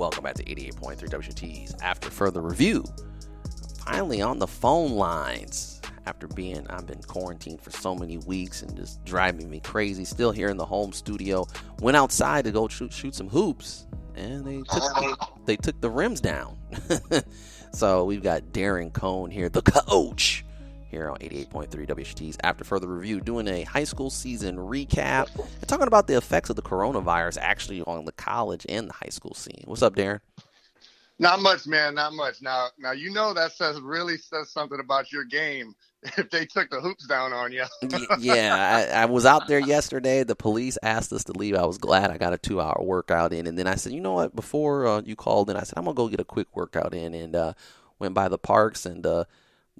Welcome back to 88.3 WT's After Further Review. Finally on the phone lines after being I've been quarantined for so many weeks and just driving me crazy. Still here in the home studio. Went outside to go shoot, shoot some hoops and they took they took the rims down. so we've got Darren Cone here, the coach, here on 88.3 WHT's After Further Review, doing a high school season recap and talking about the effects of the coronavirus actually on the college and the high school scene. What's up, Darren? Not much, man. Not much. Now, now you know that says really says something about your game if they took the hoops down on you. Yeah, I, I was out there yesterday. The police asked us to leave. I was glad I got a two hour workout in. And then I said, you know what? Before uh, you called in, I said, I'm going to go get a quick workout in. And uh, went by the parks and uh,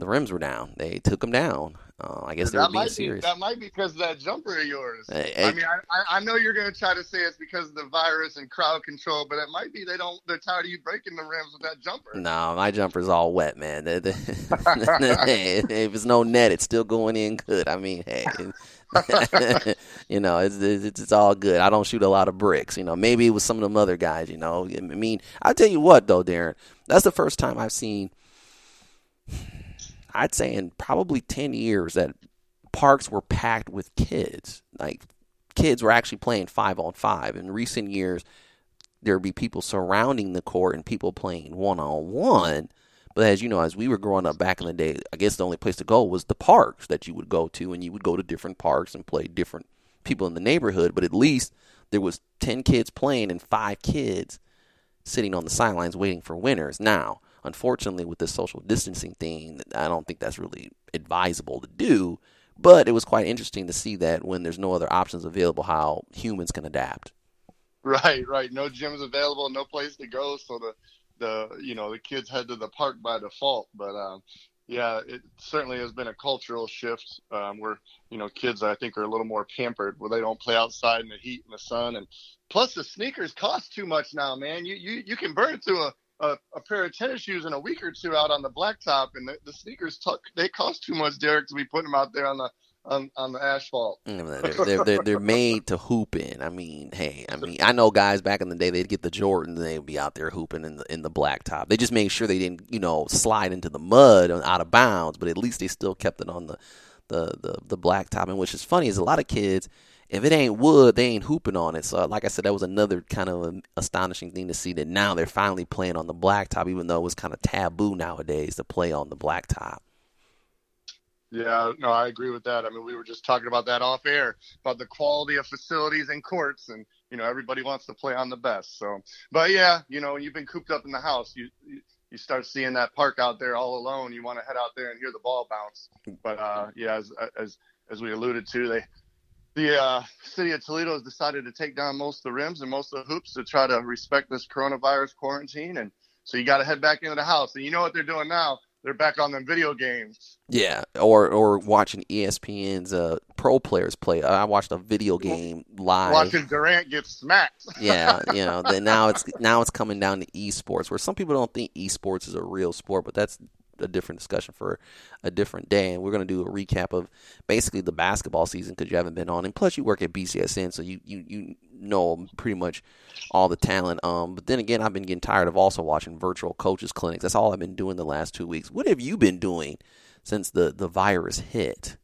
the rims were down. They took them down. Uh, I guess they were that being might be serious. that might be because of that jumper of yours. Hey, I mean, I, I- I know you're going to try to say it's because of the virus and crowd control, but it might be they don't. They're tired of you breaking the rims with that jumper. No, my jumper's all wet, man. The- if it's no net, it's still going in good. I mean, hey, you know, it's, it's it's all good. I don't shoot a lot of bricks. You know, maybe it was some of them other guys. You know, I mean, I'll tell you what though, Darren, that's the first time I've seen. I'd say in probably ten years that parks were packed with kids. Like kids were actually playing five on five. In recent years, there would be people surrounding the court and people playing one on one. But as you know, as we were growing up back in the day, I guess the only place to go was the parks that you would go to, and you would go to different parks and play different people in the neighborhood. But at least there was ten kids playing and five kids sitting on the sidelines waiting for winners. Now, unfortunately, with this social distancing thing, I don't think that's really advisable to do. But it was quite interesting to see that when there's no other options available, how humans can adapt. Right, right. No gyms available, no place to go, so the the you know the kids head to the park by default. But um, yeah, it certainly has been a cultural shift um, where you know kids I think are a little more pampered, where they don't play outside in the heat and the sun, and plus the sneakers cost too much now, man. You you you can burn through a a, a pair of tennis shoes in a week or two out on the blacktop, and the, the sneakers t- they cost too much, Derek, to be putting them out there on the on, on the asphalt. They're, they're, they're, made to hoop in. I mean, hey, I mean, I know guys back in the day they'd get the Jordans and they'd be out there hooping in the in the blacktop. They just made sure they didn't, you know, slide into the mud out of bounds, but at least they still kept it on the the the, the blacktop. And which is funny is a lot of kids, if it ain't wood, they ain't hooping on it. So, like I said, that was another kind of astonishing thing to see that now they're finally playing on the blacktop, even though it was kind of taboo nowadays to play on the blacktop. Yeah, no, I agree with that. I mean, we were just talking about that off air about the quality of facilities and courts, and you know, everybody wants to play on the best. So, but yeah, you know, you've been cooped up in the house. You you, you start seeing that park out there all alone. You want to head out there and hear the ball bounce. But uh, yeah, as as as we alluded to, they the uh, city of Toledo has decided to take down most of the rims and most of the hoops to try to respect this coronavirus quarantine, and so you got to head back into the house. And you know what they're doing now? They're back on them video games. Yeah, or or watching ESPN's uh, pro players play. I watched a video game live. Watching Durant get smacked. yeah, you know, then now it's now it's coming down to esports, where some people don't think esports is a real sport, but that's a different discussion for a different day. And we're going to do a recap of basically the basketball season because you haven't been on, and plus you work at BCSN, so you you you know pretty much all the talent. Um, but then again, I've been getting tired of also watching virtual coaches clinics. That's all I've been doing the last two weeks. What have you been doing since the the virus hit?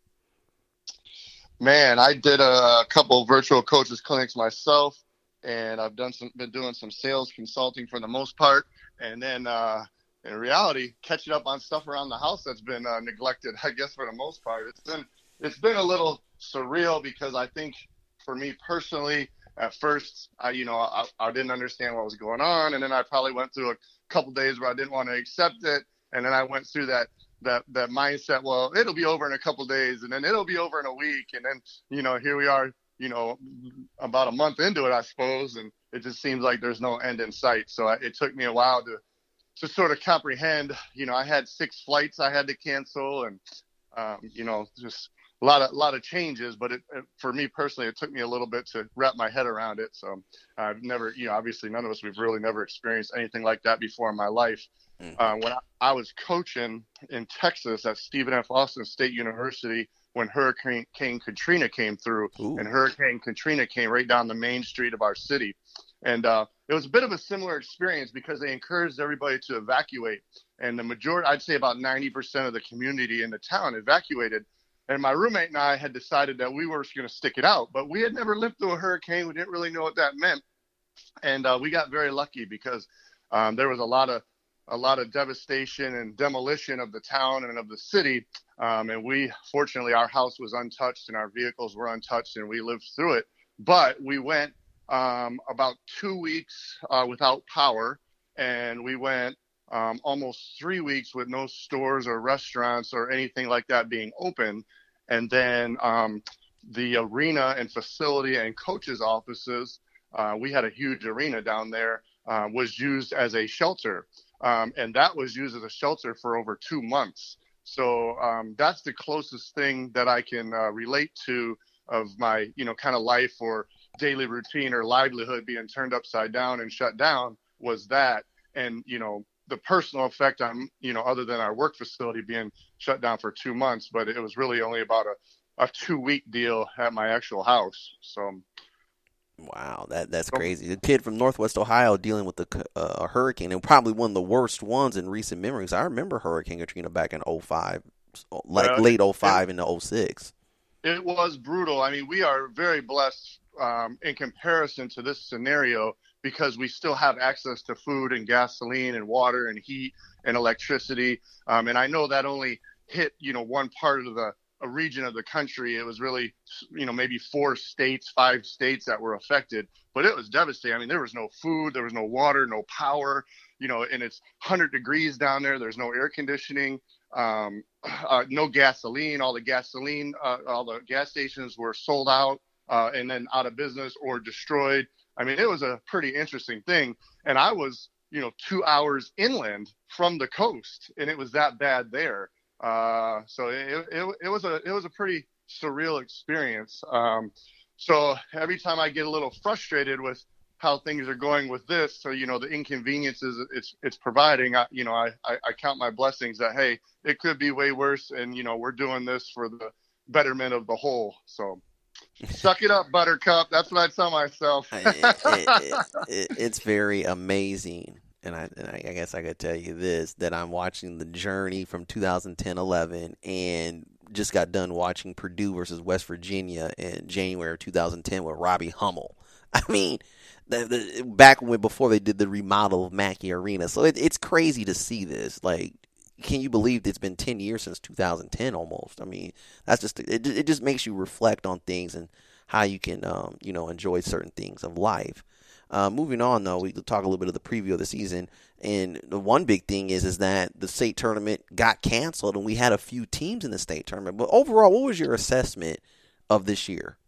Man, I did a couple virtual coaches clinics myself, and I've done some been doing some sales consulting for the most part, and then uh, in reality, catching up on stuff around the house that's been uh, neglected. I guess for the most part, it's been it's been a little surreal because I think for me personally, at first, I you know I, I didn't understand what was going on, and then I probably went through a couple days where I didn't want to accept it, and then I went through that that that mindset. Well, it'll be over in a couple days, and then it'll be over in a week, and then you know here we are, you know, about a month into it, I suppose, and it just seems like there's no end in sight. So it took me a while to to sort of comprehend. You know, I had six flights I had to cancel, and um, you know, just a lot of a lot of changes. But it, it, for me personally, it took me a little bit to wrap my head around it. So I've never, you know, obviously none of us we've really never experienced anything like that before in my life. Mm-hmm. Uh, when I, I, was coaching in Texas at Stephen F. Austin State University when Hurricane Katrina came through, Ooh. and Hurricane Katrina came right down the main street of our city. And uh, it was a bit of a similar experience because they encouraged everybody to evacuate. And the majority, I'd say about 90% of the community in the town evacuated. And my roommate and I had decided that we were going to stick it out, but we had never lived through a hurricane. We didn't really know what that meant. And uh, we got very lucky because um, there was a lot of a lot of devastation and demolition of the town and of the city. Um, and we, fortunately, our house was untouched and our vehicles were untouched and we lived through it. But we went um, about two weeks uh, without power and we went um, almost three weeks with no stores or restaurants or anything like that being open. And then um, the arena and facility and coaches' offices, uh, we had a huge arena down there, uh, was used as a shelter um, and that was used as a shelter for over two months. So um, that's the closest thing that I can uh, relate to of my, you know, kind of life or daily routine or livelihood being turned upside down and shut down was that. And, you know, the personal effect on, you know, other than our work facility being shut down for two months, but it was really only about a, a two week deal at my actual house. So Wow, that that's crazy. The kid from Northwest Ohio dealing with uh, a hurricane and probably one of the worst ones in recent memories. I remember Hurricane Katrina back in 05, like well, late 05 it, into 06. It was brutal. I mean, we are very blessed um, in comparison to this scenario because we still have access to food and gasoline and water and heat and electricity. Um, and I know that only hit, you know, one part of the a region of the country. It was really, you know, maybe four states, five states that were affected, but it was devastating. I mean, there was no food, there was no water, no power, you know, and it's 100 degrees down there. There's no air conditioning, um, uh, no gasoline. All the gasoline, uh, all the gas stations were sold out uh, and then out of business or destroyed. I mean, it was a pretty interesting thing. And I was, you know, two hours inland from the coast, and it was that bad there. Uh, so it, it, it was a it was a pretty surreal experience. Um, so every time I get a little frustrated with how things are going with this, so you know the inconveniences it's it's providing, I, you know I, I, I count my blessings that hey it could be way worse, and you know we're doing this for the betterment of the whole. So suck it up, Buttercup. That's what I tell myself. it, it, it, it's very amazing and I, and I guess I could tell you this that I'm watching the journey from 2010-11 and just got done watching Purdue versus West Virginia in January of 2010 with Robbie Hummel. I mean, the, the, back when before they did the remodel of Mackey Arena, so it, it's crazy to see this. Like, can you believe it's been 10 years since 2010 almost? I mean, that's just it. It just makes you reflect on things and how you can, um, you know, enjoy certain things of life. Uh, moving on, though, we talk a little bit of the preview of the season, and the one big thing is is that the state tournament got canceled, and we had a few teams in the state tournament. But overall, what was your assessment of this year?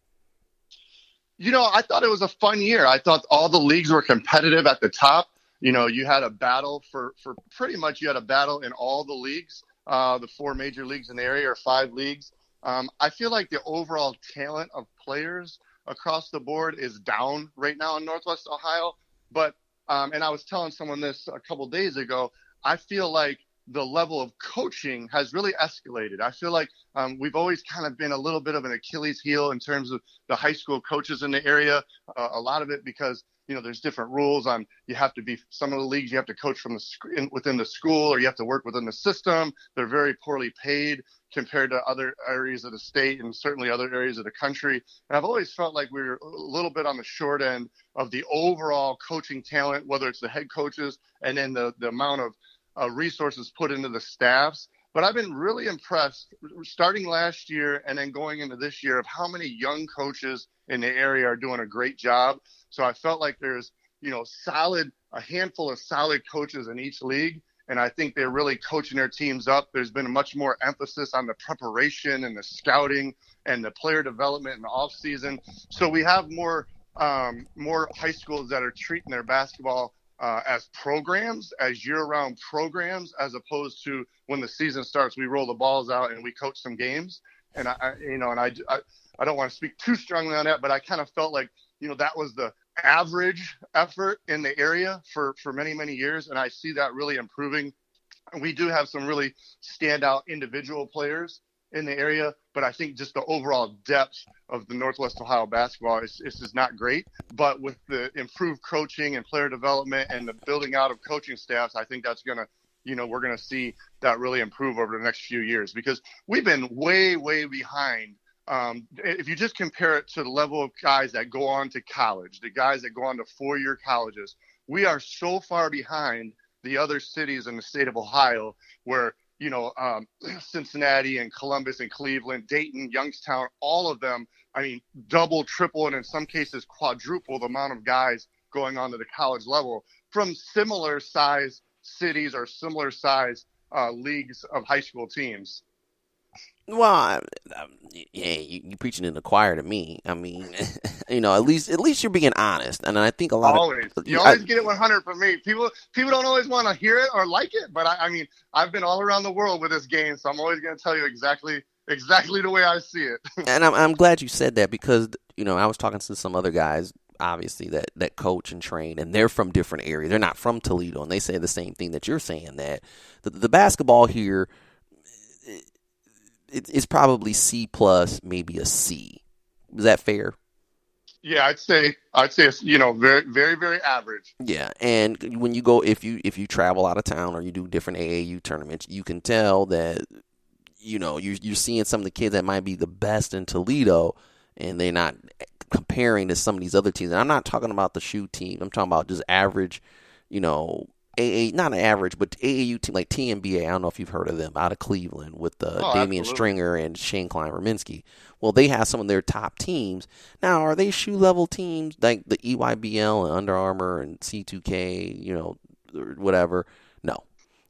You know, I thought it was a fun year. I thought all the leagues were competitive at the top. You know, you had a battle for for pretty much you had a battle in all the leagues, uh, the four major leagues in the area or five leagues. Um, I feel like the overall talent of players across the board is down right now in Northwest Ohio. But um, and I was telling someone this a couple days ago. I feel like the level of coaching has really escalated. I feel like um, we've always kind of been a little bit of an Achilles heel in terms of the high school coaches in the area. Uh, a lot of it because you know there's different rules on you have to be some of the leagues you have to coach from the within the school or you have to work within the system. They're very poorly paid compared to other areas of the state and certainly other areas of the country. And I've always felt like we are a little bit on the short end of the overall coaching talent, whether it's the head coaches and then the, the amount of uh, resources put into the staffs. But I've been really impressed starting last year and then going into this year of how many young coaches in the area are doing a great job. So I felt like there's, you know, solid, a handful of solid coaches in each league and I think they're really coaching their teams up. There's been much more emphasis on the preparation and the scouting and the player development in the off season. So we have more um, more high schools that are treating their basketball uh, as programs, as year-round programs, as opposed to when the season starts, we roll the balls out and we coach some games. And I, you know, and I, I, I don't want to speak too strongly on that, but I kind of felt like, you know, that was the average effort in the area for for many many years, and I see that really improving. We do have some really standout individual players in the area, but I think just the overall depth of the Northwest Ohio basketball is, is, not great. But with the improved coaching and player development and the building out of coaching staffs, I think that's going to, you know, we're going to see that really improve over the next few years because we've been way, way behind. Um, if you just compare it to the level of guys that go on to college, the guys that go on to four year colleges, we are so far behind the other cities in the state of Ohio where you know, um, Cincinnati and Columbus and Cleveland, Dayton, Youngstown, all of them, I mean, double, triple, and in some cases quadruple the amount of guys going on to the college level from similar size cities or similar size uh, leagues of high school teams. Well, I, um, I, yeah, you, you preaching in the choir to me. I mean, you know, at least at least you're being honest, and I think a lot always. of you always I, get it 100 from me. People people don't always want to hear it or like it, but I, I mean, I've been all around the world with this game, so I'm always going to tell you exactly exactly the way I see it. and I'm I'm glad you said that because you know I was talking to some other guys obviously that that coach and train and they're from different areas they're not from toledo and they say the same thing that you're saying that the, the basketball here it's probably C plus, maybe a C. Is that fair? Yeah, I'd say I'd say it's you know very very very average. Yeah, and when you go if you if you travel out of town or you do different AAU tournaments, you can tell that you know you you're seeing some of the kids that might be the best in Toledo, and they're not comparing to some of these other teams. And I'm not talking about the shoe team. I'm talking about just average, you know, AA, not an average, but AAU team like TMBA. I don't know if you've heard of them out of Cleveland with uh, oh, Damian absolutely. Stringer and Shane Klein Rominski. Well, they have some of their top teams. Now, are they shoe level teams like the EYBL and Under Armour and C2K, you know, whatever? No.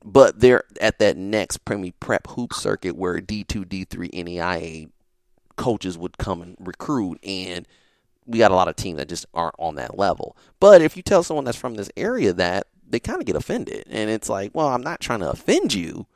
But they're at that next Premier Prep hoop circuit where D2, D3, NAIA coaches would come and recruit and we got a lot of teams that just aren't on that level. But if you tell someone that's from this area that they kind of get offended. And it's like, well, I'm not trying to offend you.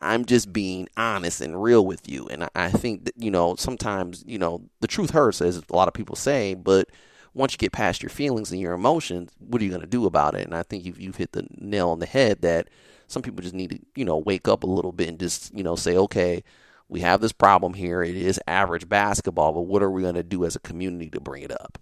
I'm just being honest and real with you. And I, think that, you know, sometimes, you know, the truth hurts, as a lot of people say, but once you get past your feelings and your emotions, what are you going to do about it? And I think you've, you've hit the nail on the head that some people just need to, you know, wake up a little bit and just, you know, say, okay, we have this problem here. It is average basketball, but what are we going to do as a community to bring it up?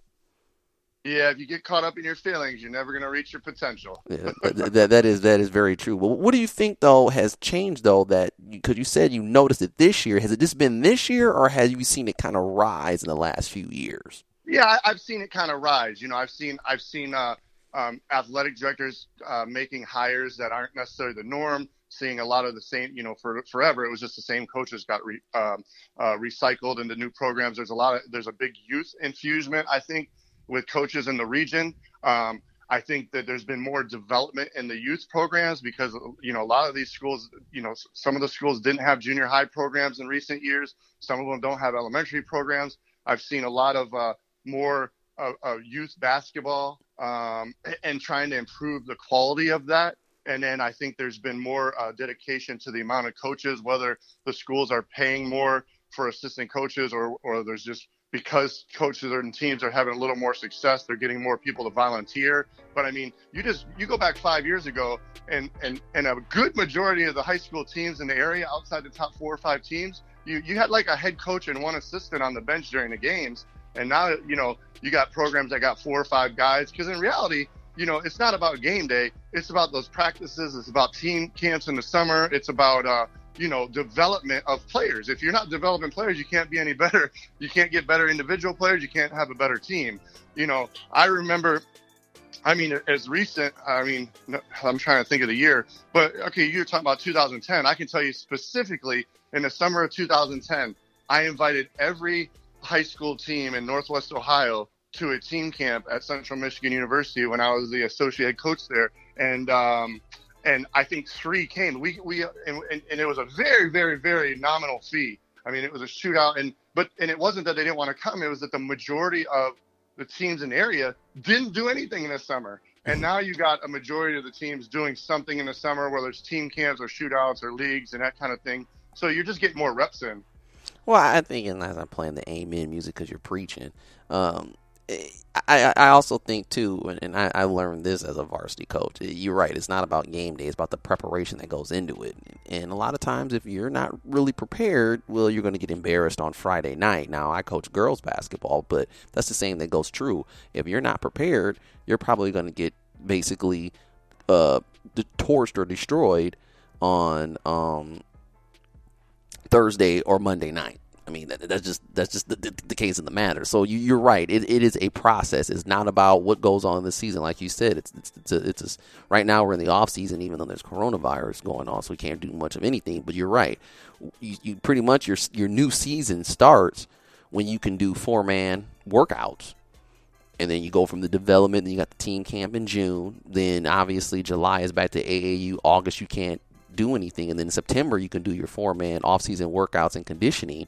Yeah, if you get caught up in your feelings, you're never going to reach your potential. yeah, that, that is that is very true. Well, what do you think though has changed though that because you said you noticed it this year? Has it just been this year, or have you seen it kind of rise in the last few years? Yeah, I, have seen it kind of rise. You know, I've seen I've seen uh, um, athletic directors uh, making hires that aren't necessarily the norm. Seeing a lot of the same, you know, for forever it was just the same coaches got re, um, uh, recycled into new programs. There's a lot of there's a big youth infusement. I think with coaches in the region. Um, I think that there's been more development in the youth programs because you know a lot of these schools, you know, some of the schools didn't have junior high programs in recent years. Some of them don't have elementary programs. I've seen a lot of uh, more uh, uh, youth basketball um, and trying to improve the quality of that. And then I think there's been more uh, dedication to the amount of coaches, whether the schools are paying more for assistant coaches or, or there's just because coaches and teams are having a little more success, they're getting more people to volunteer. But I mean, you just you go back five years ago, and and and a good majority of the high school teams in the area, outside the top four or five teams, you you had like a head coach and one assistant on the bench during the games. And now you know you got programs that got four or five guys. Because in reality, you know, it's not about game day. It's about those practices. It's about team camps in the summer. It's about uh, you know development of players. If you're not developing players you can't be any better. You can't get better individual players. You can't have a better team. You know i remember i mean as recent i mean i'm trying to think of the year but okay you're talking about 2010 i can tell you specifically in the summer of 2010 i invited every high school team in northwest ohio to a team camp at central michigan university when i was the associate coach there. And um, and I think three came. We we and, and, and it was a very very very nominal fee. I mean, it was a shootout, and but and it wasn't that they didn't want to come. It was that the majority of the teams in the area didn't do anything in the summer. And now you got a majority of the teams doing something in the summer, whether it's team camps or shootouts or leagues and that kind of thing. So you're just getting more reps in. Well, I think, and as I'm playing the amen music because you're preaching, um, I, I also think too, and I, I learned this as a varsity coach. You're right. It's not about game day. It's about the preparation that goes into it. And a lot of times, if you're not really prepared, well, you're going to get embarrassed on Friday night. Now, I coach girls basketball, but that's the same that goes true. If you're not prepared, you're probably going to get basically uh, torched or destroyed on um, Thursday or Monday night. I mean, that, that's just that's just the, the, the, case of the matter. So you, are right. It, it is a process. It's not about what goes on in the season, like you said. It's it's it's, a, it's a, right now we're in the off season, even though there's coronavirus going on, so we can't do much of anything. But you're right. You, you pretty much your your new season starts when you can do four man workouts, and then you go from the development. Then you got the team camp in June. Then obviously July is back to AAU. August you can't do anything, and then in September you can do your four man off season workouts and conditioning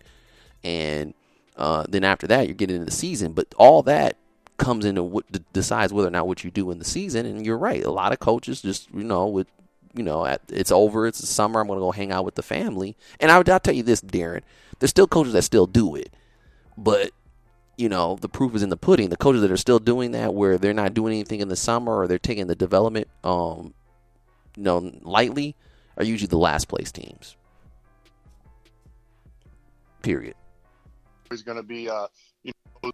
and uh, then after that you're getting into the season. But all that comes into what decides whether or not what you do in the season. And you're right, a lot of coaches just you know with you know at, it's over, it's the summer, I'm going to go hang out with the family. And I, I'll tell you this, Darren, there's still coaches that still do it, but you know, the proof is in the pudding. The coaches that are still doing that, where they're not doing anything in the summer or they're taking the development, um, you know, lightly, are usually the last place teams. Period is going to be uh, you know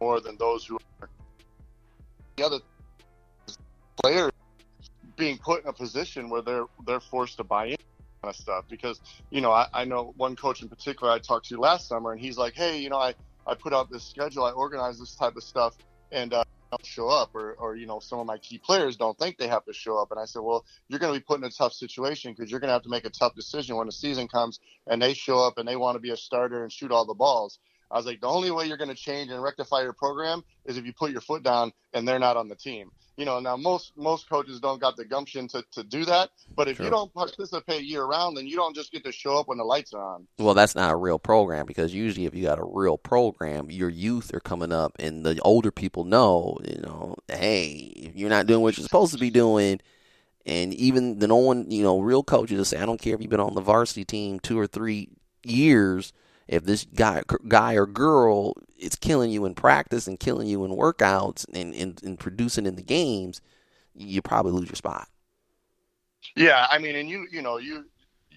more than those who are the other players being put in a position where they're they're forced to buy in kind of stuff. Because you know I, I know one coach in particular I talked to last summer and he's like hey you know I I put out this schedule I organize this type of stuff and uh, don't show up or, or you know some of my key players don't think they have to show up. And i said well you're going to be put in a tough situation because you're going to have to make a tough decision when the season comes and they show up and they want to be a starter and shoot all the balls i was like the only way you're going to change and rectify your program is if you put your foot down and they're not on the team you know, now most most coaches don't got the gumption to, to do that. But if sure. you don't participate year round, then you don't just get to show up when the lights are on. Well, that's not a real program because usually if you got a real program, your youth are coming up, and the older people know, you know, hey, you're not doing what you're supposed to be doing. And even the no one, you know, real coaches will say, I don't care if you've been on the varsity team two or three years if this guy guy or girl is killing you in practice and killing you in workouts and, and, and producing in the games, you probably lose your spot. Yeah, I mean, and you you know you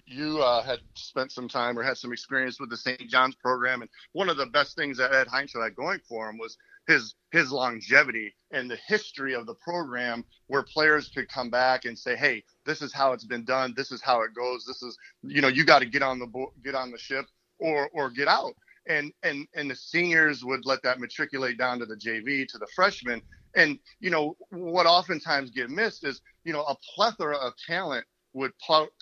you uh, had spent some time or had some experience with the St. John's program, and one of the best things that Ed Heinzel had going for him was his his longevity and the history of the program, where players could come back and say, "Hey, this is how it's been done. This is how it goes. This is you know you got to get on the bo- get on the ship or or get out. And and and the seniors would let that matriculate down to the JV to the freshmen. And you know what oftentimes get missed is you know a plethora of talent would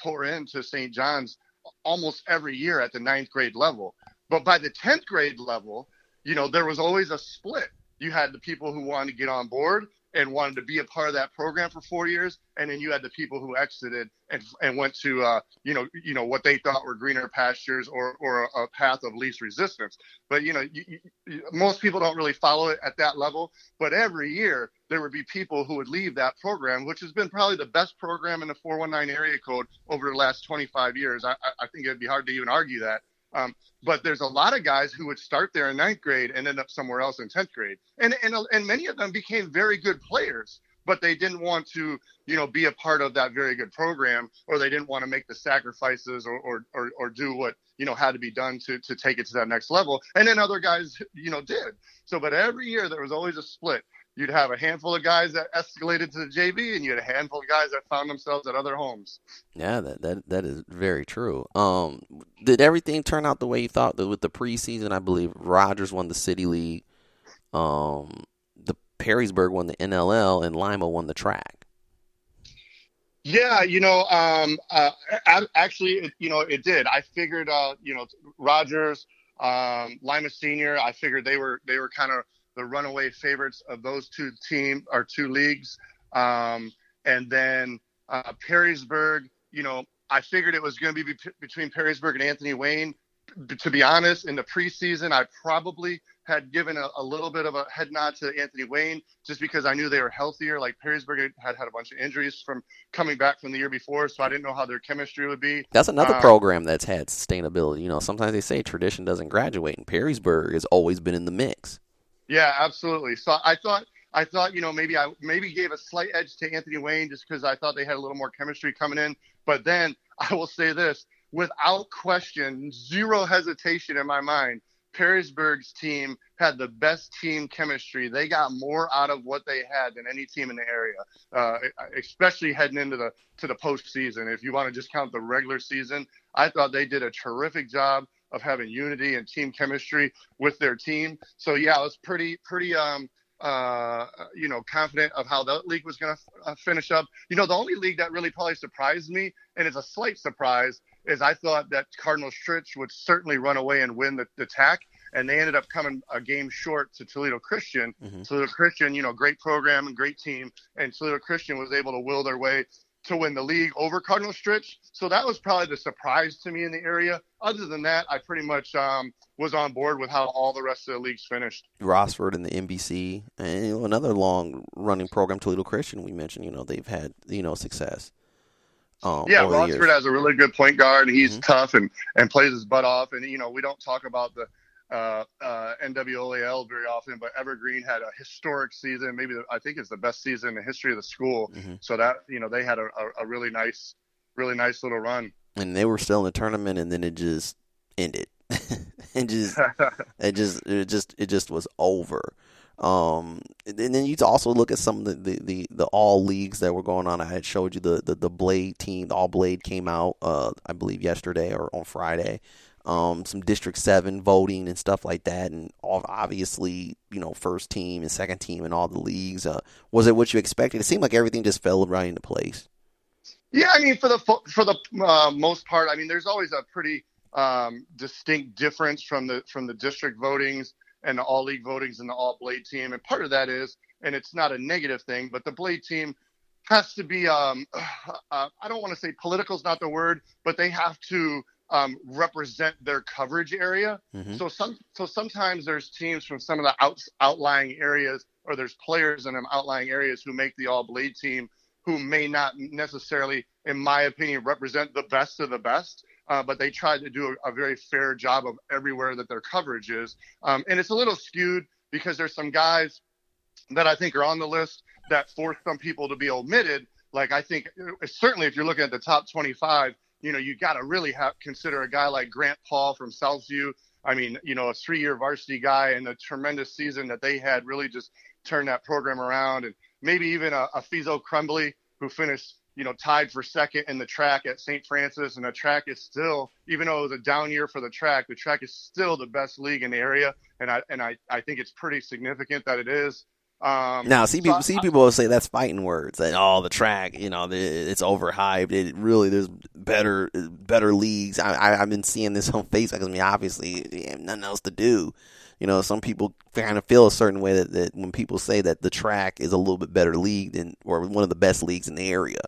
pour into St. John's almost every year at the ninth grade level. But by the 10th grade level, you know, there was always a split. You had the people who wanted to get on board and wanted to be a part of that program for four years, and then you had the people who exited and and went to uh, you know you know what they thought were greener pastures or or a path of least resistance. But you know you, you, most people don't really follow it at that level. But every year there would be people who would leave that program, which has been probably the best program in the 419 area code over the last 25 years. I, I think it'd be hard to even argue that. Um, but there's a lot of guys who would start there in ninth grade and end up somewhere else in 10th grade. And, and, and many of them became very good players, but they didn't want to, you know, be a part of that very good program or they didn't want to make the sacrifices or, or, or, or do what, you know, had to be done to, to take it to that next level. And then other guys, you know, did. So, but every year there was always a split you'd have a handful of guys that escalated to the JV, and you had a handful of guys that found themselves at other homes. Yeah, that that that is very true. Um, did everything turn out the way you thought? With the preseason, I believe Rogers won the City League. Um, the Perrysburg won the NLL, and Lima won the TRAC. Yeah, you know, um, uh, actually, it, you know, it did. I figured, uh, you know, Rogers, um, Lima Senior. I figured they were they were kind of the runaway favorites of those two team or two leagues. Um, and then Uh, Perrysburg, you know, I figured it was going to be between Perrysburg and Anthony Wayne. to be honest, in the preseason, I probably had given a, a, little bit of a head nod to Anthony Wayne just because I knew they were healthier. Like Perrysburg had had a bunch of injuries from coming back from the year before, so I didn't know how their chemistry would be. That's another um, program that's had sustainability. You know, sometimes they say tradition doesn't graduate, and Perrysburg has always been in the mix. Yeah, absolutely. So I thought I thought, you know, maybe I maybe gave a slight edge to Anthony Wayne just because I thought they had a little more chemistry coming in. But then I will say this without question, zero hesitation in my mind, Perrysburg's team had the best team chemistry. They got more out of what they had than any team in the area, uh, especially heading into the to the postseason. If you want to just count the regular season, I thought they did a terrific job of having unity and team chemistry with their team. So yeah, I was pretty pretty um, uh, you know, confident of how the league was going to uh, finish up. You know, the only league that really probably surprised me, and it's a slight surprise, is I thought that Cardinal Stritch would certainly run away and win the, the TAC, and they ended up coming a game short to Toledo Christian. Mm-hmm. Toledo Christian, you know, great program and great team, and Toledo Christian was able to will their way to win the league over Cardinal Stritch. So that was probably the surprise to me in the area. Other than that, I pretty much um, was on board with how all the rest of the leagues finished. Rossford and the NBC, and you know, another long running program, Toledo Christian. We mentioned, you know, they've had you know success. Um, yeah, Rossford has a really good point guard. He's mm-hmm. tough and and plays his butt off. And you know, we don't talk about the uh, uh, very often, but Evergreen had a historic season. Maybe the, I think it's the best season in the history of the school. Mm-hmm. So that you know they had a, a, a, really nice, really nice little run. And they were still in the tournament, and then it just ended. it just, it just, it just, it just was over. Um, and then you also look at some of the, the, the, the, all leagues that were going on. I had showed you the, the, the Blade team. The All Blade came out, uh, I believe yesterday or on Friday um, some District Seven voting and stuff like that, and all, obviously, you know, first team and second team and all the leagues. Uh, was it what you expected? It seemed like everything just fell right into place. Yeah, I mean, for the for the uh, most part, I mean, there's always a pretty um, distinct difference from the from the district votings and the all league votings and the all blade team, and part of that is, and it's not a negative thing, but the blade team has to be um, uh, I don't want to say political is not the word, but they have to um, represent their coverage area. Mm-hmm. So some so sometimes there's teams from some of the out, outlying areas, or there's players in them outlying areas who make the all blade team who may not necessarily, in my opinion, represent the best of the best. Uh, but they try to do a, a, very fair job of everywhere that their coverage is. Um, and it's a little skewed because there's some guys that I think are on the list that force some people to be omitted. Like I think certainly if you're looking at the top 25, you know, you got to really have, consider a guy like Grant Paul from Southview. I mean, you know, a three-year varsity guy and the tremendous season that they had really just turned that program around. And maybe even a, a Fizo Crumbly who finished, you know, tied for second in the TRAC at St. Francis. And the TRAC is still, even though it was a down year for the TRAC, the TRAC is still the best league in the area. And I, and I, I think it's pretty significant that it is. Um, now, see people, see people will say that's fighting words. That oh, the TRAC, you know, it's overhyped. It really, there's better, better leagues. I, I, have been seeing this on Facebook. I mean, obviously, you have nothing else to do. You know, some people kind of feel a certain way that, that when people say that the TRAC is a little bit better league than, or one of the best leagues in the area.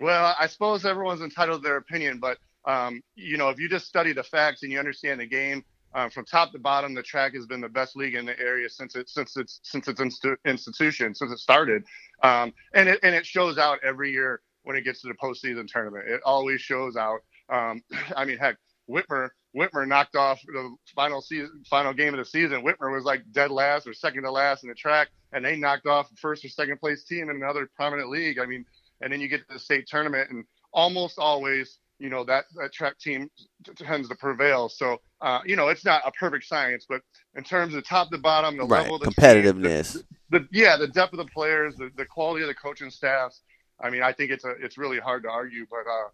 Well, I suppose everyone's entitled to their opinion, but um, you know, if you just study the facts and you understand the game, um, from top to bottom, the TRAC has been the best league in the area since it since it's since its institu- institution since it started, um, and it and it shows out every year when it gets to the postseason tournament. It always shows out. Um, I mean, heck, Whitmer Whitmer knocked off the final season final game of the season. Whitmer was like dead last or second to last in the TRAC, and they knocked off first or second place team in another prominent league. I mean, and then you get to the state tournament, and almost always you know that that TRAC team tends to prevail. So uh, you know it's not a perfect science, but in terms of top to bottom, the right. level, of the competitiveness, team, the, the, yeah, the depth of the players, the, the quality of the coaching staffs. I mean, I think it's a it's really hard to argue, but uh,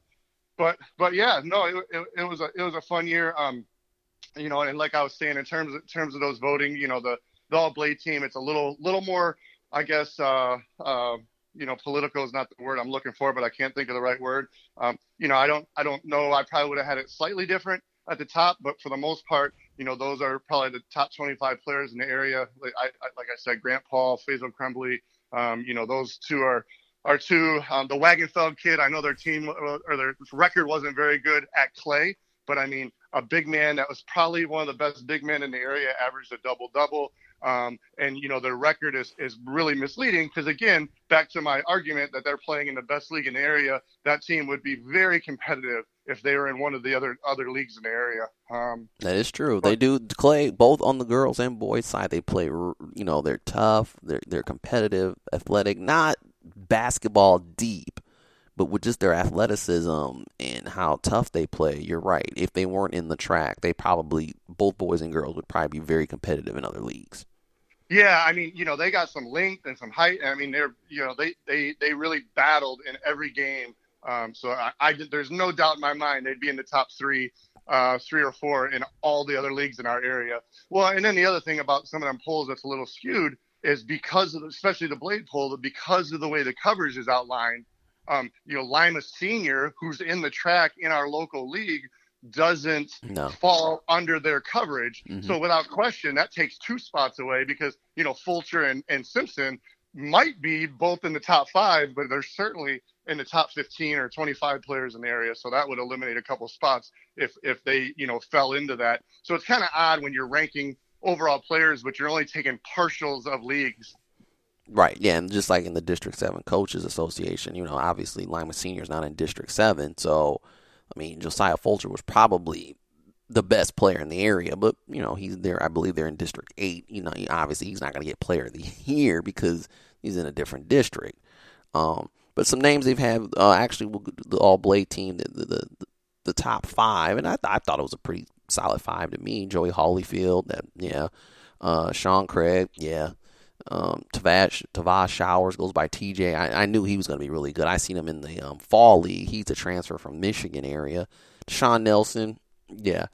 but but yeah, no, it, it, it was a it was a fun year. Um, you know, and like I was saying, in terms of in terms of those voting, you know, the the all blade team, it's a little little more, I guess, uh, uh, you know, political is not the word I'm looking for, but I can't think of the right word. Um, you know, I don't, I don't know. I probably would have had it slightly different at the top, but for the most part, you know, those are probably the top 25 players in the area. Like I, I like I said, Grant Paul, Faisal Crumbly, um, you know, those two are are two. Um, the Wagenfeld kid, I know their team uh, or their record wasn't very good at Clay, but I mean, a big man that was probably one of the best big men in the area, averaged a double double. Um, and you know their record is is really misleading because again, back to my argument that they're playing in the best league in the area, that team would be very competitive if they were in one of the other other leagues in the area. Um, that is true. But, they do Clay both on the girls and boys side. They play, you know, they're tough, they're they're competitive, athletic, not basketball deep, but with just their athleticism and how tough they play. You're right. If they weren't in the TRAC, they probably both boys and girls would probably be very competitive in other leagues. Yeah, I mean, you know, they got some length and some height. I mean, they're, you know, they they they really battled in every game. Um, so I, I there's no doubt in my mind they'd be in the top three, uh, three or four in all the other leagues in our area. Well, and then the other thing about some of them polls that's a little skewed is because of, especially the Blade poll, because of the way the coverage is outlined. Um, you know, Lima Senior, who's in the TRAC in our local league, doesn't no. fall under their coverage. Mm-hmm. So without question, that takes two spots away because, you know, Fulcher and, and Simpson might be both in the top five, but they're certainly in the top 15 or 25 players in the area. So that would eliminate a couple spots if, if they, you know, fell into that. So it's kind of odd when you're ranking overall players, but you're only taking partials of leagues. Right. Yeah. And just like in the District 7 Coaches Association, you know, obviously Lima Senior is not in District 7. So, I mean, Josiah Fulcher was probably the best player in the area, but you know he's there. I believe they're in District Eight. You know, obviously he's not going to get Player of the Year because he's in a different district. Um, but some names they've had uh, actually the All Blade team, the, the the, the top five, and I, I thought it was a pretty solid five to me. Joey Holyfield, that yeah, uh, Sean Craig, yeah, um, Tavash, Tavash Showers goes by TJ. I, I knew he was going to be really good. I seen him in the um, fall league. He's a transfer from Michigan area. Sean Nelson, yeah.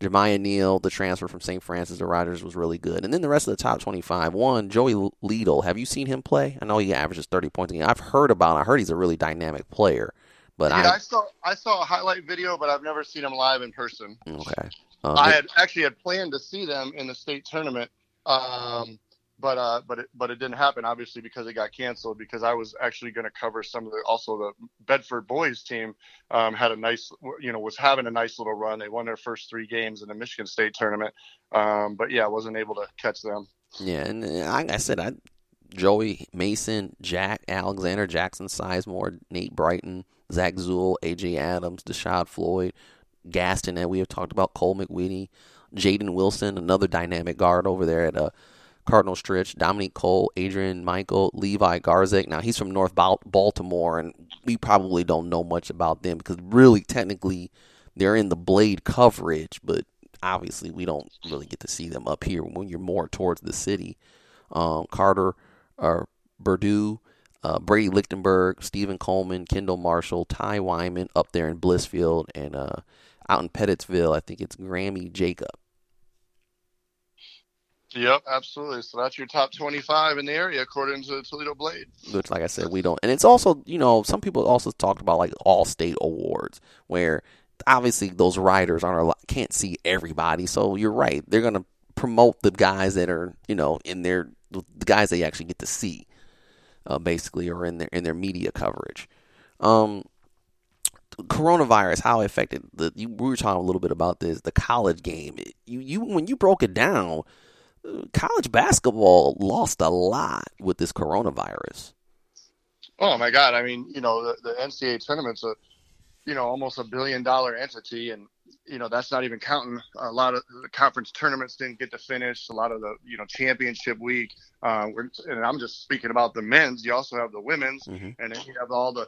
Jemiah Neal, the transfer from St. Francis the Rogers, was really good. And then the rest of the top 25. One, Joey Liedel. Have you seen him play? I know he averages 30 points a game. I've heard about him. I heard he's a really dynamic player. But I, I saw I saw a highlight video, but I've never seen him live in person. Okay. Uh, I had actually had planned to see them in the state tournament. Um, but uh, but it but it didn't happen obviously because it got canceled because I was actually going to cover some of the also the Bedford boys team um, had a nice you know was having a nice little run. They won their first three games in the Michigan State tournament. Um, but yeah I wasn't able to catch them. Yeah and uh, like I said I Joey Mason Jack Alexander Jackson Sizemore Nate Brighton Zach Zool AJ Adams Deshad Floyd Gaston that we have talked about Cole McWitty Jaden Wilson another dynamic guard over there at uh Cardinal Stritch, Dominique Cole, Adrian Michael, Levi Garzik. Now he's from North Baltimore, and we probably don't know much about them because really, technically, they're in the Blade coverage, but obviously we don't really get to see them up here when you're more towards the city. Um, Carter or uh, uh, Brady Lichtenberg, Stephen Coleman, Kendall Marshall, Ty Wyman up there in Blissfield, and uh, out in Pettisville, I think it's Grammy Jacob. Yep, absolutely. So that's your top 25 in the area according to the Toledo Blade. Which, like I said, we don't. And it's also, you know, some people also talked about like all state awards where obviously those riders aren't can't see everybody. So you're right. They're going to promote the guys that are, you know, in their the guys they actually get to see, uh, basically, or in their in their media coverage. Um, coronavirus, how it affected the. You, we were talking a little bit about this, the college game. You you when you broke it down college basketball lost a lot with this coronavirus. Oh my God! I mean, you know, the, the NCAA tournament's a, you know, almost a billion dollar entity, and you know that's not even counting a lot of the conference tournaments didn't get to finish. A lot of the you know championship week. Uh, and I'm just speaking about the men's. You also have the women's, mm-hmm. and then you have all the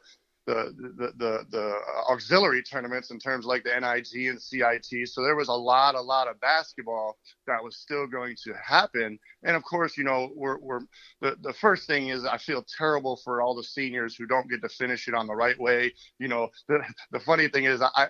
the, the, the, auxiliary tournaments in terms like the NIT and CIT. So there was a lot, a lot of basketball that was still going to happen. And of course, you know, we're, we're the, the first thing is I feel terrible for all the seniors who don't get to finish it on the right way. You know, the, the funny thing is I,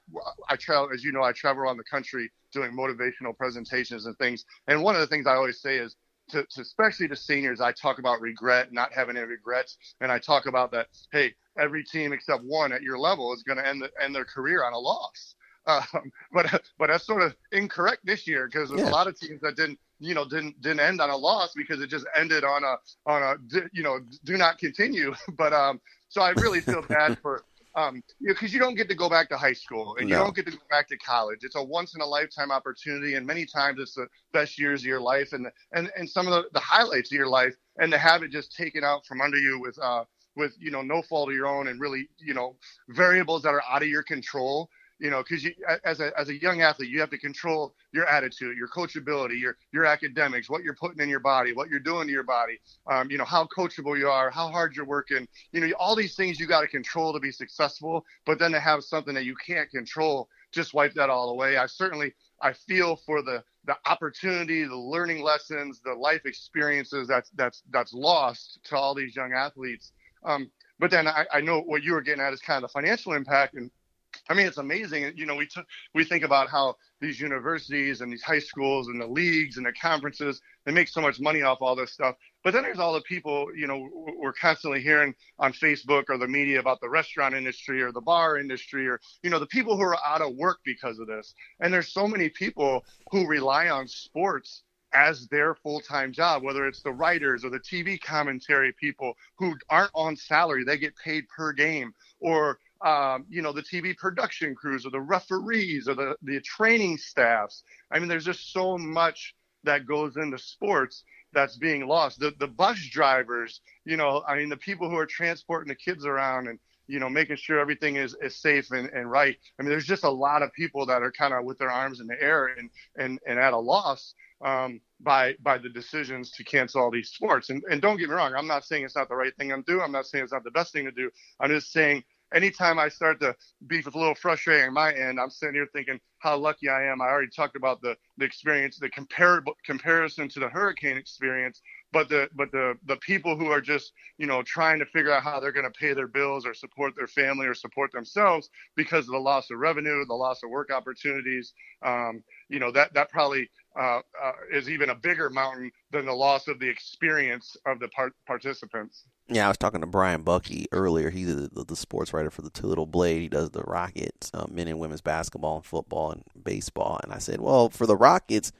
I travel, as you know, I travel around the country doing motivational presentations and things. And one of the things I always say is, to, to, especially to seniors, I talk about regret, not having any regrets, and I talk about that. Hey, every team except one at your level is going to end the, end their career on a loss. Um, but but that's sort of incorrect this year because there's Yeah. a lot of teams that didn't you know didn't didn't end on a loss because it just ended on a on a you know do not continue. But um, so I really feel bad for um, you know, because you don't get to go back to high school and you don't get to go back to college. It's a once in a lifetime opportunity, and many times it's the best years of your life and and and some of the, the highlights of your life. And to have it just taken out from under you with uh with you know no fault of your own and really you know variables that are out of your control. You know, because as a as a young athlete, you have to control your attitude, your coachability, your your academics, what you're putting in your body, what you're doing to your body. Um, you know how coachable you are, how hard you're working you know, all these things you got to control to be successful, but then to have something that you can't control, just wipe that all away. I certainly, I feel for the, the opportunity, the learning lessons, the life experiences that's, that's, that's lost to all these young athletes. Um, but then I, I know what you were getting at is kind of the financial impact. And I mean, it's amazing. You know, we took, we think about how these universities and these high schools and the leagues and the conferences, they make so much money off all this stuff. But then there's all the people, you know, we're constantly hearing on Facebook or the media about the restaurant industry or the bar industry or, you know, the people who are out of work because of this. And there's so many people who rely on sports as their full-time job, whether it's the writers or the TV commentary people who aren't on salary, they get paid per game, or um, you know the TV production crews or the referees or the the training staffs. I mean, there's just so much that goes into sports that's being lost. The the bus drivers, you know, I mean, the people who are transporting the kids around and you know making sure everything is, is safe and, and right. I mean, there's just a lot of people that are kind of with their arms in the air and and and at a loss um, by by the decisions to cancel all these sports. And and don't get me wrong, I'm not saying it's not the right thing to do. I'm not saying it's not the best thing to do. I'm just saying anytime I start to be a little frustrating on my end, I'm sitting here thinking how lucky I am. I already talked about the the experience, the comparable comparison to the hurricane experience, but the but the the people who are just you know trying to figure out how they're going to pay their bills or support their family or support themselves because of the loss of revenue, the loss of work opportunities. Um, you know that that probably uh, uh, is even a bigger mountain than the loss of the experience of the part- participants. Yeah, I was talking to Brian Buckey earlier. He's the, the, the sports writer for the Little Blade. He does the Rockets, uh, men and women's basketball and football and baseball. And I said, well, for the Rockets,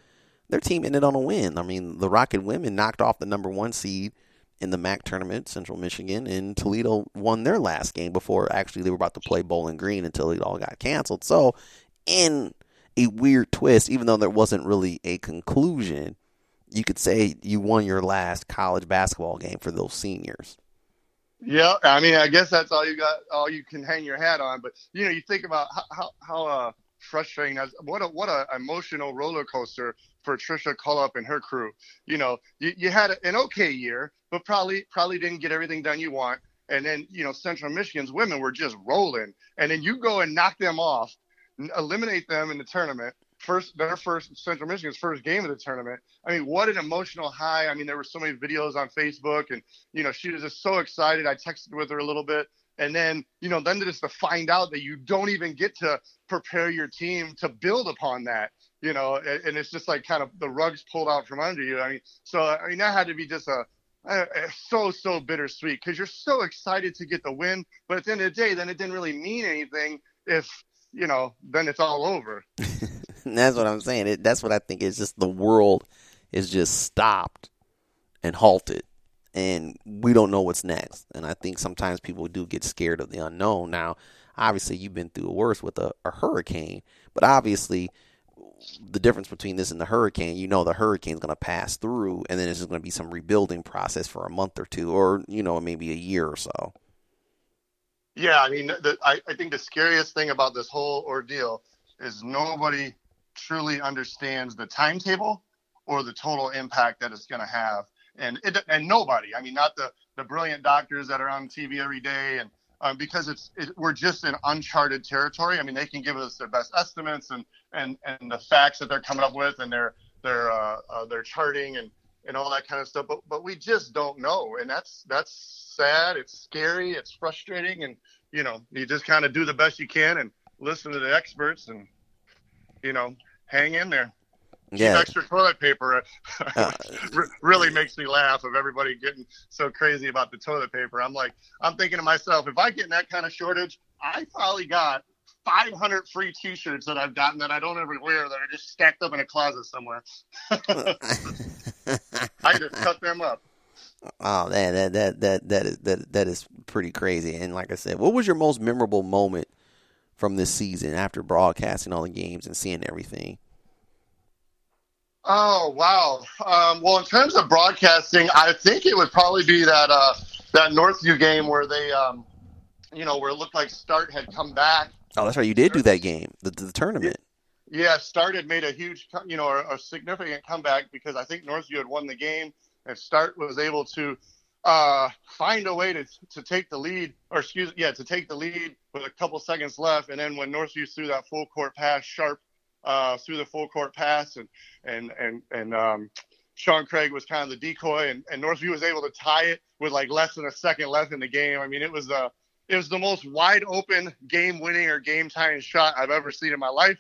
their team ended on a win. I mean, the Rocket women knocked off the number one seed in the MAC tournament, Central Michigan, and Toledo won their last game before actually they were about to play Bowling Green until it all got canceled. So, in a weird twist, even though there wasn't really a conclusion, you could say you won your last college basketball game for those seniors. Yeah, I mean, I guess that's all you got, all you can hang your hat on. But you know, you think about how how, how uh, frustrating that's what a what a emotional roller coaster for Tricia Cullop and her crew. You know, you, you had an okay year, but probably probably didn't get everything done you want. And then you know, Central Michigan's women were just rolling, and then you go and knock them off, eliminate them in the tournament. First, their first Central Michigan's first game of the tournament. I mean, what an emotional high! I mean, there were so many videos on Facebook, and you know, she was just so excited. I texted with her a little bit, and then you know, then just to find out that you don't even get to prepare your team to build upon that, you know, and, and it's just like kind of the rugs pulled out from under you. I mean, so I mean, that had to be just a so so bittersweet because you're so excited to get the win, but at the end of the day, then it didn't really mean anything if you know then it's all over. That's what I'm saying. It, that's what I think is just the world is just stopped and halted, and we don't know what's next. And I think sometimes people do get scared of the unknown. Now, obviously, you've been through worse with a, a hurricane, but obviously, the difference between this and the hurricane, you know, the hurricane's going to pass through, and then there's going to be some rebuilding process for a month or two, or you know, maybe a year or so. Yeah, I mean, the, I, I think the scariest thing about this whole ordeal is nobody truly understands the timetable or the total impact that it's going to have. And it, and nobody, I mean, not the, the brilliant doctors that are on TV every day, and um, because it's it, we're just in uncharted territory. I mean, they can give us their best estimates and and and the facts that they're coming up with, and their their uh, uh, their charting and and all that kind of stuff. But but we just don't know, and that's that's sad. It's scary. It's frustrating, and you know, you just kind of do the best you can and listen to the experts, and you know, hang in there. Yeah, extra toilet paper Uh, really makes me laugh of everybody getting so crazy about the toilet paper. I'm like, I'm thinking to myself, if I get in that kind of shortage, I probably got 500 free T-shirts that I've gotten that I don't ever wear that are just stacked up in a closet somewhere. I just cut them up. Oh man, that that that that is that that is pretty crazy. And like I said, what was your most memorable moment from this season after broadcasting all the games and seeing everything? Oh wow! Um, well, in terms of broadcasting, I think it would probably be that uh, that Northview game where they, um, you know, where it looked like Start had come back. Oh, that's right. You did do that game, the, the tournament. Yeah, Start had made a huge, you know, a, a significant comeback because I think Northview had won the game, and Start was able to uh, find a way to to take the lead, or excuse, yeah, to take the lead with a couple seconds left, and then when Northview threw that full court pass, Sharp uh, through the full court pass, and and and and um, Sean Craig was kind of the decoy, and, and Northview was able to tie it with like less than a second left in the game. I mean, it was the it was the most wide open game winning or game tying shot I've ever seen in my life,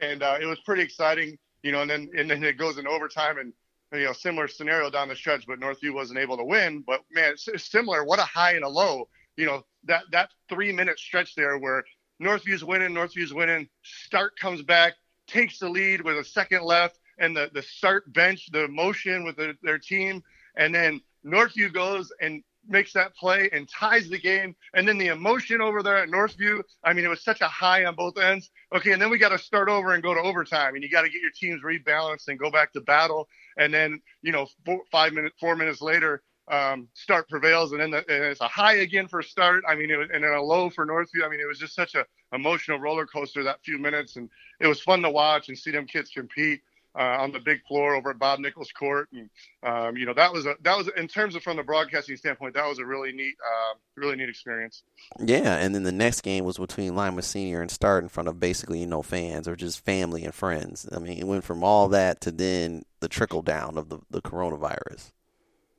and uh, it was pretty exciting. You know, and then and then it goes in overtime, and you know, similar scenario down the stretch, but Northview wasn't able to win. But man, similar. What a high and a low. You know, that that three minute stretch there where Northview's winning, Northview's winning. Start comes back, takes the lead with a second left, and the the start bench, the motion with the, their team, and then Northview goes and makes that play and ties the game. And then the emotion over there at Northview, I mean, it was such a high on both ends. Okay, and then we got to start over and go to overtime, and you got to get your teams rebalanced and go back to battle. And then, you know, four, five minutes, four minutes later, um, start prevails, and then the, and it's a high again for start. I mean, it was, and then a low for Northview. I mean, it was just such a emotional roller coaster that few minutes, and it was fun to watch and see them kids compete uh, on the big floor over at Bob Nichols Court, and um, you know that was a that was in terms of from the broadcasting standpoint, that was a really neat, uh, really neat experience. Yeah, and then the next game was between Lima Senior and Start in front of basically no fans or just family and friends. I mean, it went from all that to then the trickle down of the the coronavirus.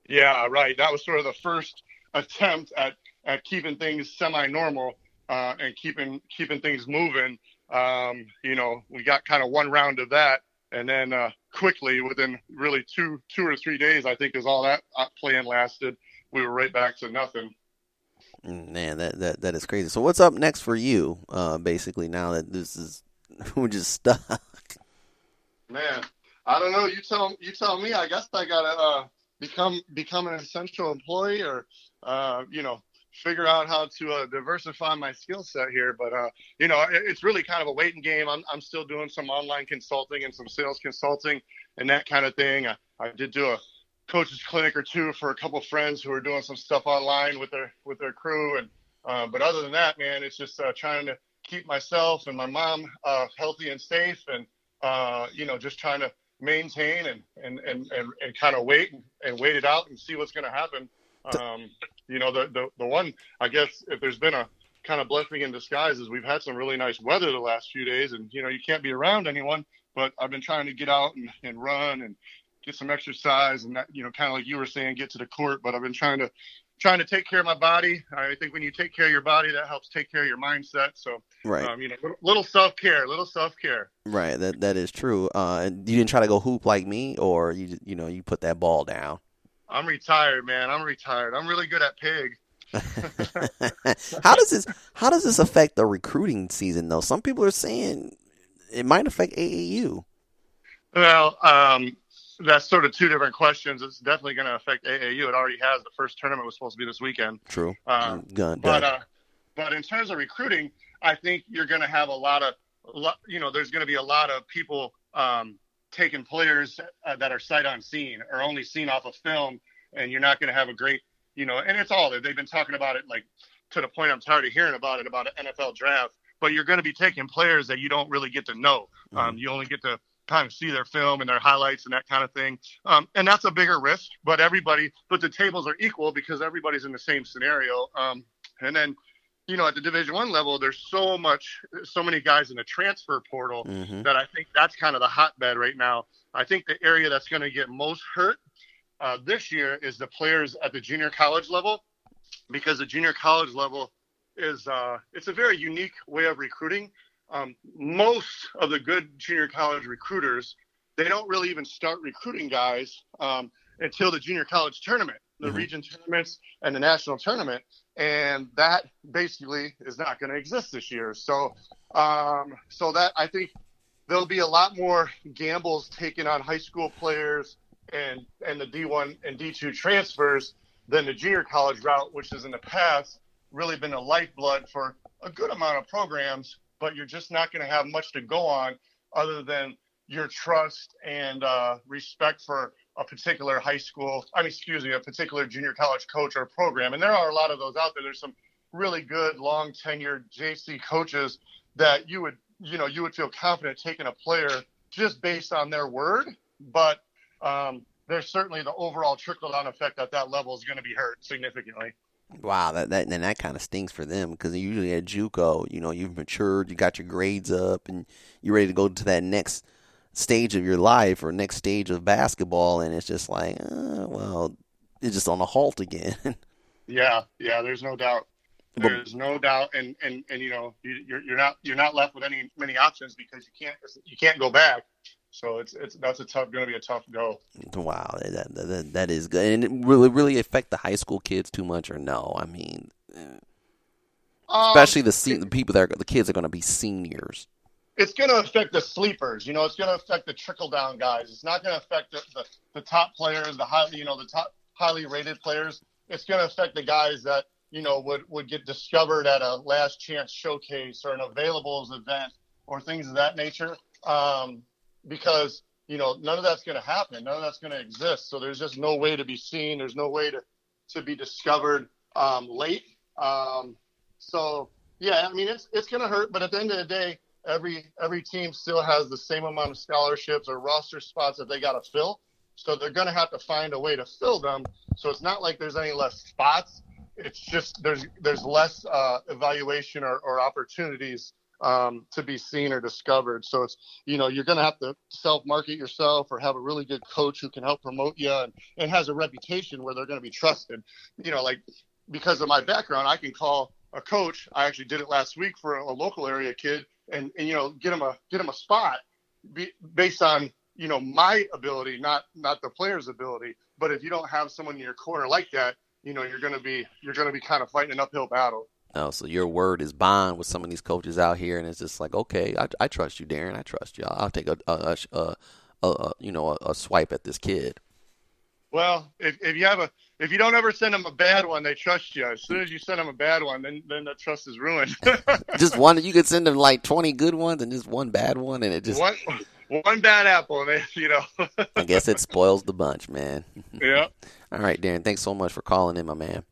Yeah, right. That was sort of the first attempt at at keeping things semi-normal uh, and keeping keeping things moving. Um, you know, we got kind of one round of that, and then uh, quickly, within really two two or three days, I think is all that uh, plan lasted. We were right back to nothing. Man, that that that is crazy. So what's up next for you? Uh, basically, now that this is we're just stuck. Man, I don't know. You tell you tell me. I guess I gotta uh, become become an essential employee, or uh, you know, figure out how to uh, diversify my skill set here. But uh, you know, it, it's really kind of a waiting game. I'm I'm still doing some online consulting and some sales consulting and that kind of thing. I, I did do a coaches clinic or two for a couple friends who are doing some stuff online with their with their crew. And uh, but other than that, man, it's just uh, trying to keep myself and my mom uh, healthy and safe, and uh, you know, just trying to maintain and and and and, and kind of wait and, and wait it out and see what's going to happen. Um, you know, the, the the one I guess if there's been a kind of blessing in disguise is we've had some really nice weather the last few days, and you know you can't be around anyone. But I've been trying to get out and, and run and get some exercise and that you know kind of like you were saying get to the court. But I've been trying to trying to take care of my body. I think when you take care of your body, that helps take care of your mindset. So, right, um, you know, little self care, little self care. Right, that that is true. Uh, you didn't try to go hoop like me, or you you know you put that ball down. I'm retired, man. I'm retired. I'm really good at pig. how does this how does this affect the recruiting season though? Some people are saying it might affect AAU. Well, um, that's sort of two different questions. It's definitely going to affect AAU. It already has. The first tournament was supposed to be this weekend. True. Um, Gun, but uh, but in terms of recruiting, I think you're going to have a lot of, you know, there's going to be a lot of people um, taking players uh, that are sight unseen or only seen off of film, and you're not going to have a great, you know, and it's all they've been talking about it like to the point I'm tired of hearing about it about an NFL draft. But you're going to be taking players that you don't really get to know. Mm-hmm. Um, you only get to kind of see their film and their highlights and that kind of thing. Um, and that's a bigger risk, but everybody, but the tables are equal because everybody's in the same scenario. Um, and then, you know, at the Division One level, there's so much, so many guys in the transfer portal Mhm. that I think that's kind of the hotbed right now. I think the area that's going to get most hurt uh, this year is the players at the junior college level, because the junior college level is uh, it's a very unique way of recruiting. Um, most of the good junior college recruiters, they don't really even start recruiting guys um, until the junior college tournament, the Mhm. region tournaments, and the national tournament, and that basically is not going to exist this year. So Um, so that I think there'll be a lot more gambles taken on high school players and and the D1 and D2 transfers than the junior college route, which has in the past really been a lifeblood for a good amount of programs. But you're just not going to have much to go on other than your trust and uh, respect for a particular high school, I mean, excuse me, a particular junior college coach or program. And there are a lot of those out there. There's some really good, long tenured JC coaches that you would, you know, you would feel confident taking a player just based on their word. But um, there's certainly the overall trickle down effect at that level is going to be hurt significantly. Wow, that that and that kind of stings for them because usually at JUCO, you know, you've matured, you got your grades up, and you're ready to go to that next stage of your life or next stage of basketball, and it's just like, uh, well, it's just on a halt again. yeah, yeah, there's no doubt. There's no doubt, and and and you know, you, you're you're not you're not left with any many options because you can't you can't go back. So it's it's that's a tough going to be a tough go. Wow, that, that that is good. And it really really affect the high school kids too much or no? I mean, um, especially the the people that are the kids are going to be seniors. It's going to affect the sleepers. You know, it's going to affect the trickle down guys. It's not going to affect the, the, the top players, the high you know the top highly rated players. It's going to affect the guys that you know would would get discovered at a last chance showcase or an availables event or things of that nature. Um, because you know none of that's going to happen none of that's going to exist so there's just no way to be seen there's no way to to be discovered um, late um, so yeah i mean it's it's going to hurt but at the end of the day every every team still has the same amount of scholarships or roster spots that they got to fill so they're going to have to find a way to fill them so it's not like there's any less spots it's just there's there's less uh, evaluation or, or opportunities um, to be seen or discovered. So it's you know you're going to have to self market yourself or have a really good coach who can help promote you and, and has a reputation where they're going to be trusted. You know, like because of my background, I can call a coach. I actually did it last week for a, a local area kid and, and you know get him a get him a spot be, based on you know my ability, not not the player's ability. But if you don't have someone in your corner like that, you know you're going to be you're going to be kind of fighting an uphill battle. Oh, so your word is bond with some of these coaches out here, and it's just like, okay, I, I trust you, Darren. I trust you. I'll take a, a, a, a, you know a, a, swipe at this kid. Well, if, if you have a if you don't ever send them a bad one, they trust you. As soon as you send them a bad one, then then that trust is ruined. just one, you could send them like twenty good ones and just one bad one, and it just one one bad apple, and you know. I guess it spoils the bunch, man. Yeah. All right, Darren. Thanks so much for calling in, my man.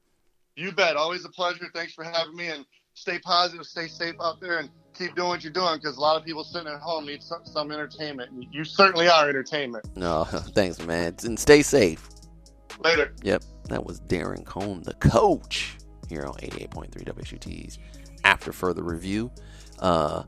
You bet. Always a pleasure. Thanks for having me. And stay positive, stay safe out there, and keep doing what you're doing because a lot of people sitting at home need some, some entertainment. You certainly are entertainment. No, thanks, man. And stay safe. Later. Yep. That was Darren Cohn, the coach, here on 88.3 WXUT's After Further Review. Uh,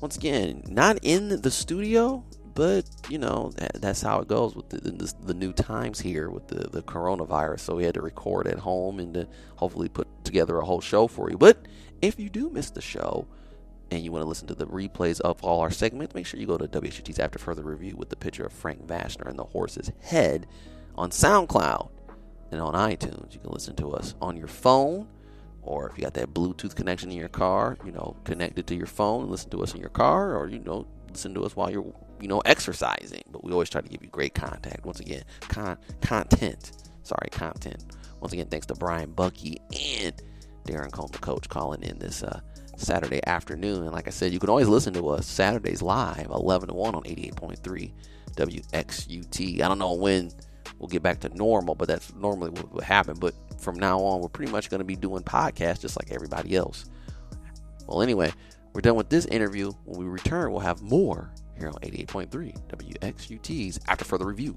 once again, not in the studio, but you know that, that's how it goes with the, the, the, new times here with the, the coronavirus. So we had to record at home and to hopefully put together a whole show for you. But if you do miss the show and you want to listen to the replays of all our segments, make sure you go to WXUT's After Further Review with the picture of Frank Vashner and the horse's head on SoundCloud and on iTunes. You can listen to us on your phone or if you got that Bluetooth connection in your car, you know, connect it to your phone and listen to us in your car, or you know, listen to us while you're you know, exercising. But we always try to give you great contact. Once again, con- content. Sorry, content. Once again, thanks to Brian Buckey and Darren Cone, the coach, calling in this uh, Saturday afternoon. And like I said, you can always listen to us Saturdays live, 11 to 1 on 88.3 WXUT. I don't know when we'll get back to normal, but that's normally what would happen. But from now on, we're pretty much going to be doing podcasts just like everybody else. Well, anyway, we're done with this interview. When we return, we'll have more here on 88.3 WXUT's After Further Review.